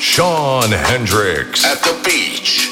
Sean Hendrix. At the beach.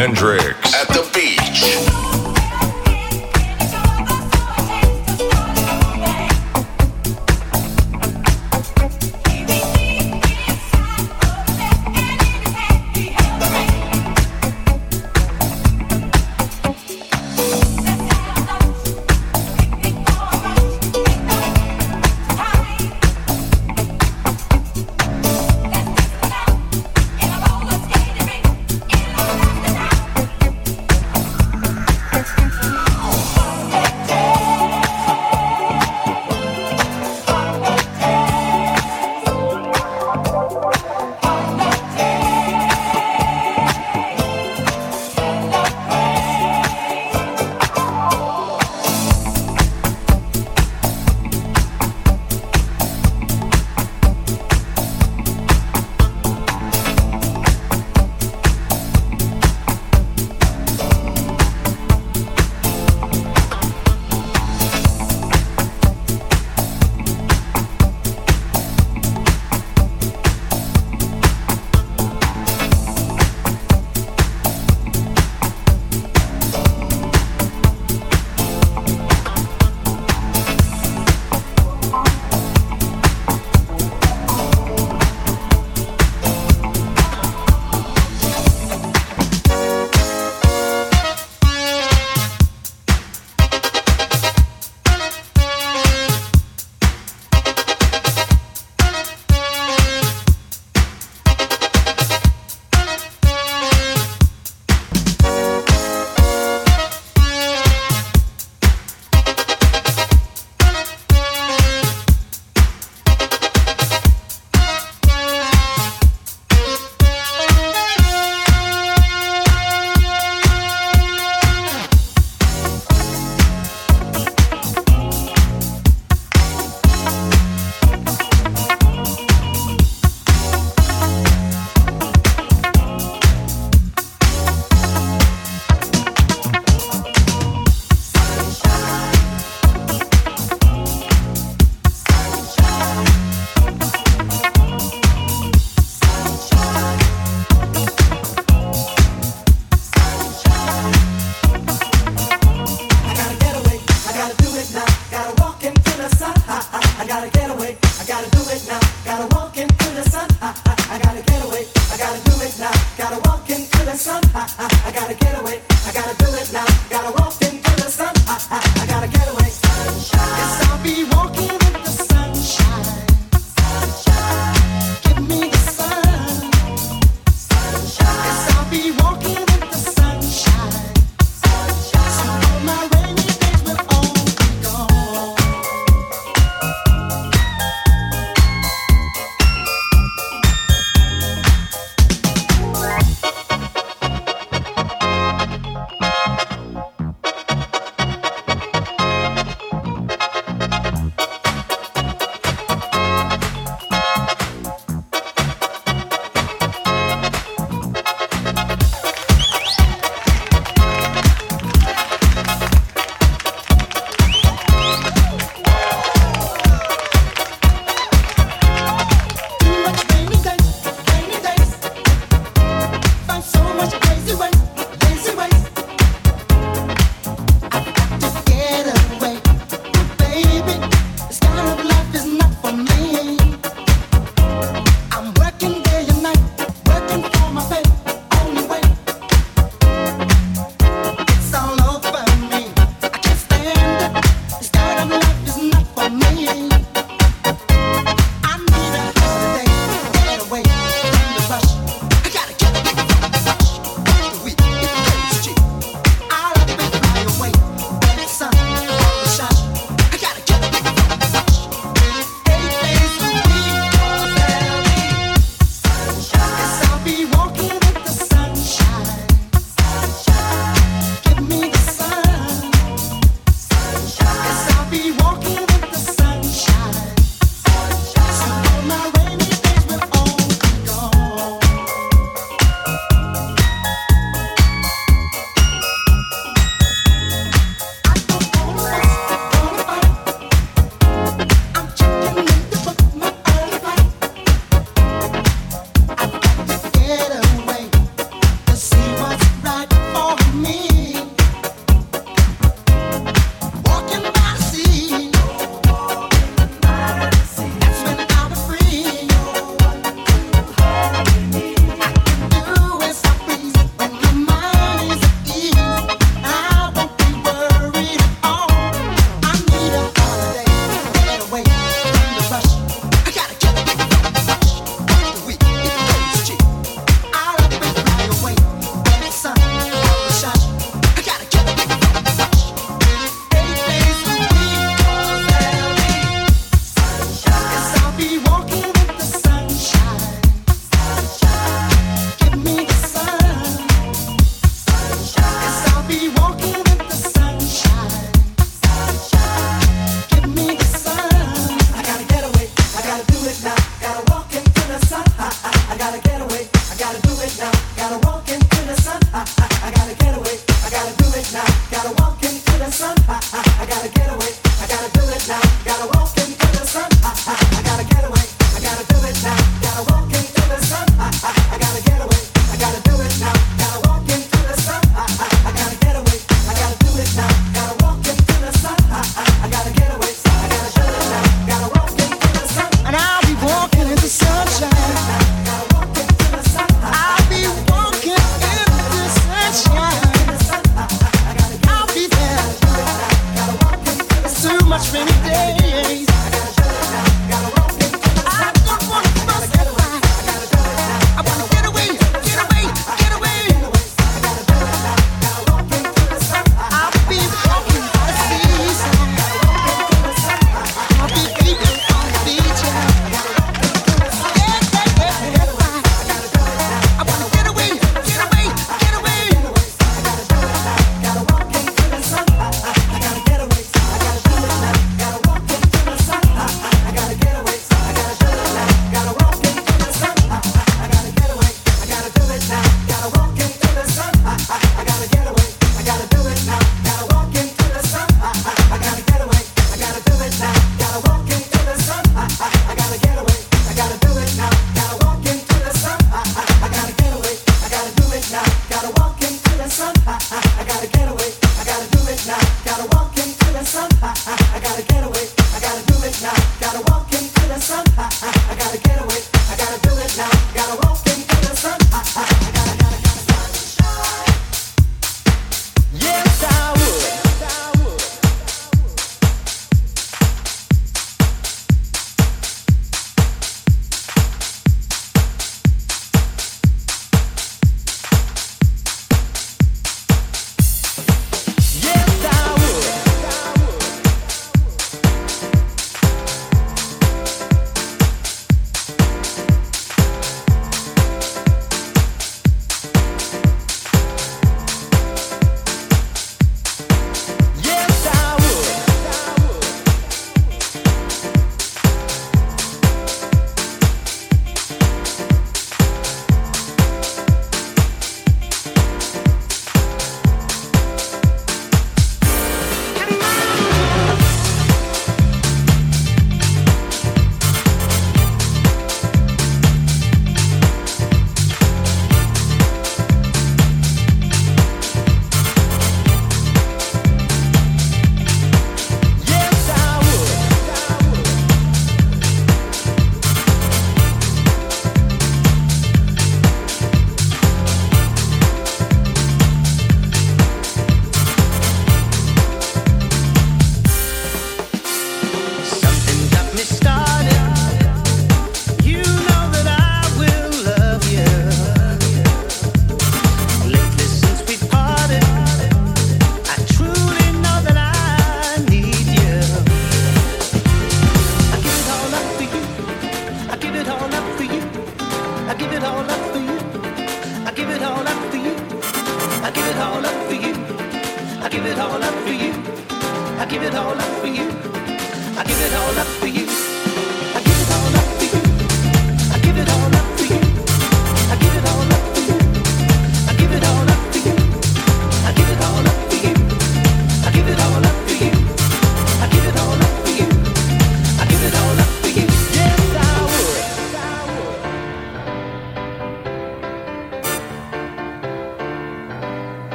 Hendrix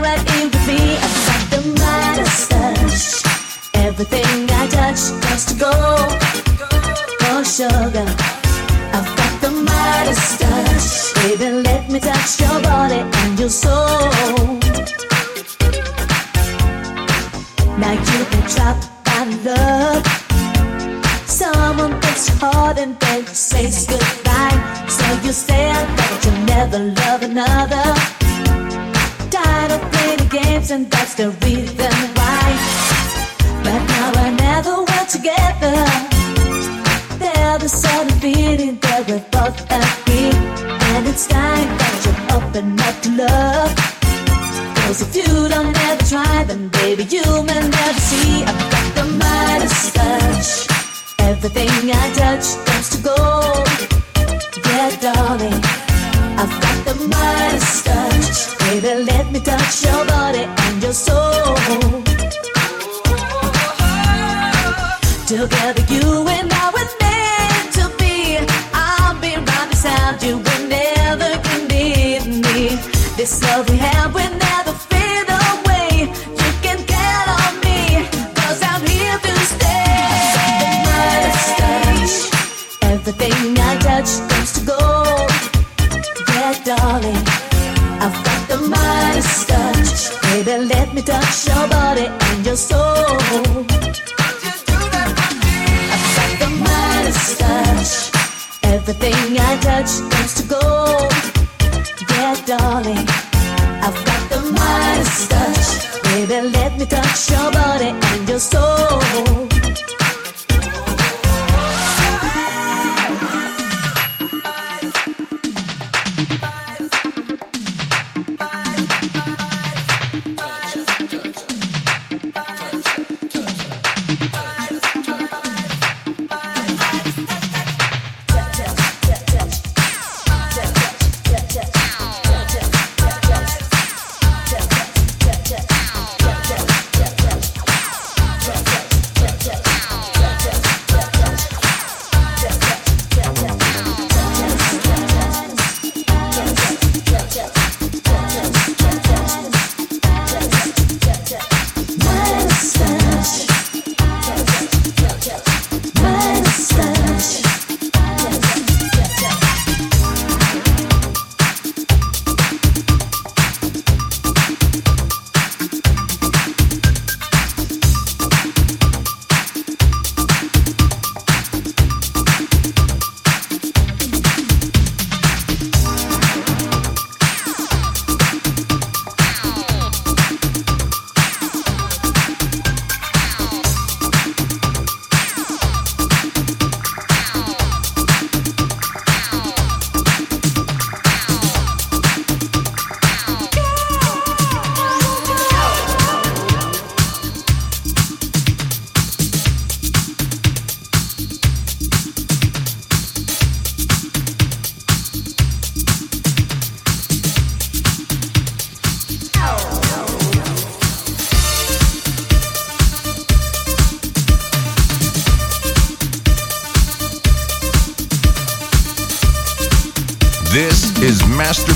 me. I got the touch. Everything I touch has to go. Oh, sugar. I've got the Midas touch. Baby, let me touch your body and your soul. Now you've been trapped by love. Someone that's hard and then says goodbye. So you said that you'll never love another lives, and that's the reason why. But now, I never were together. They're the sort of feeling that we both agree. And it's time that you open up to love. Cause if you don't ever try, then baby, you may never see. I've got the Midas touch. Everything I touch turns to gold. Yeah, darling. I've got the Midas touch. Baby, let me touch your body and your soul. Together, you and I were meant to be. I'll be right beside you whenever you need me. This love. then let me touch your body and your soul. I've got the Midas touch. Everything I touch turns to gold. Yeah, darling, I've got the Midas touch. Baby, let me touch your body and your soul.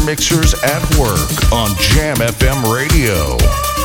Mixers at Work on JammFM Radio.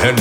Sean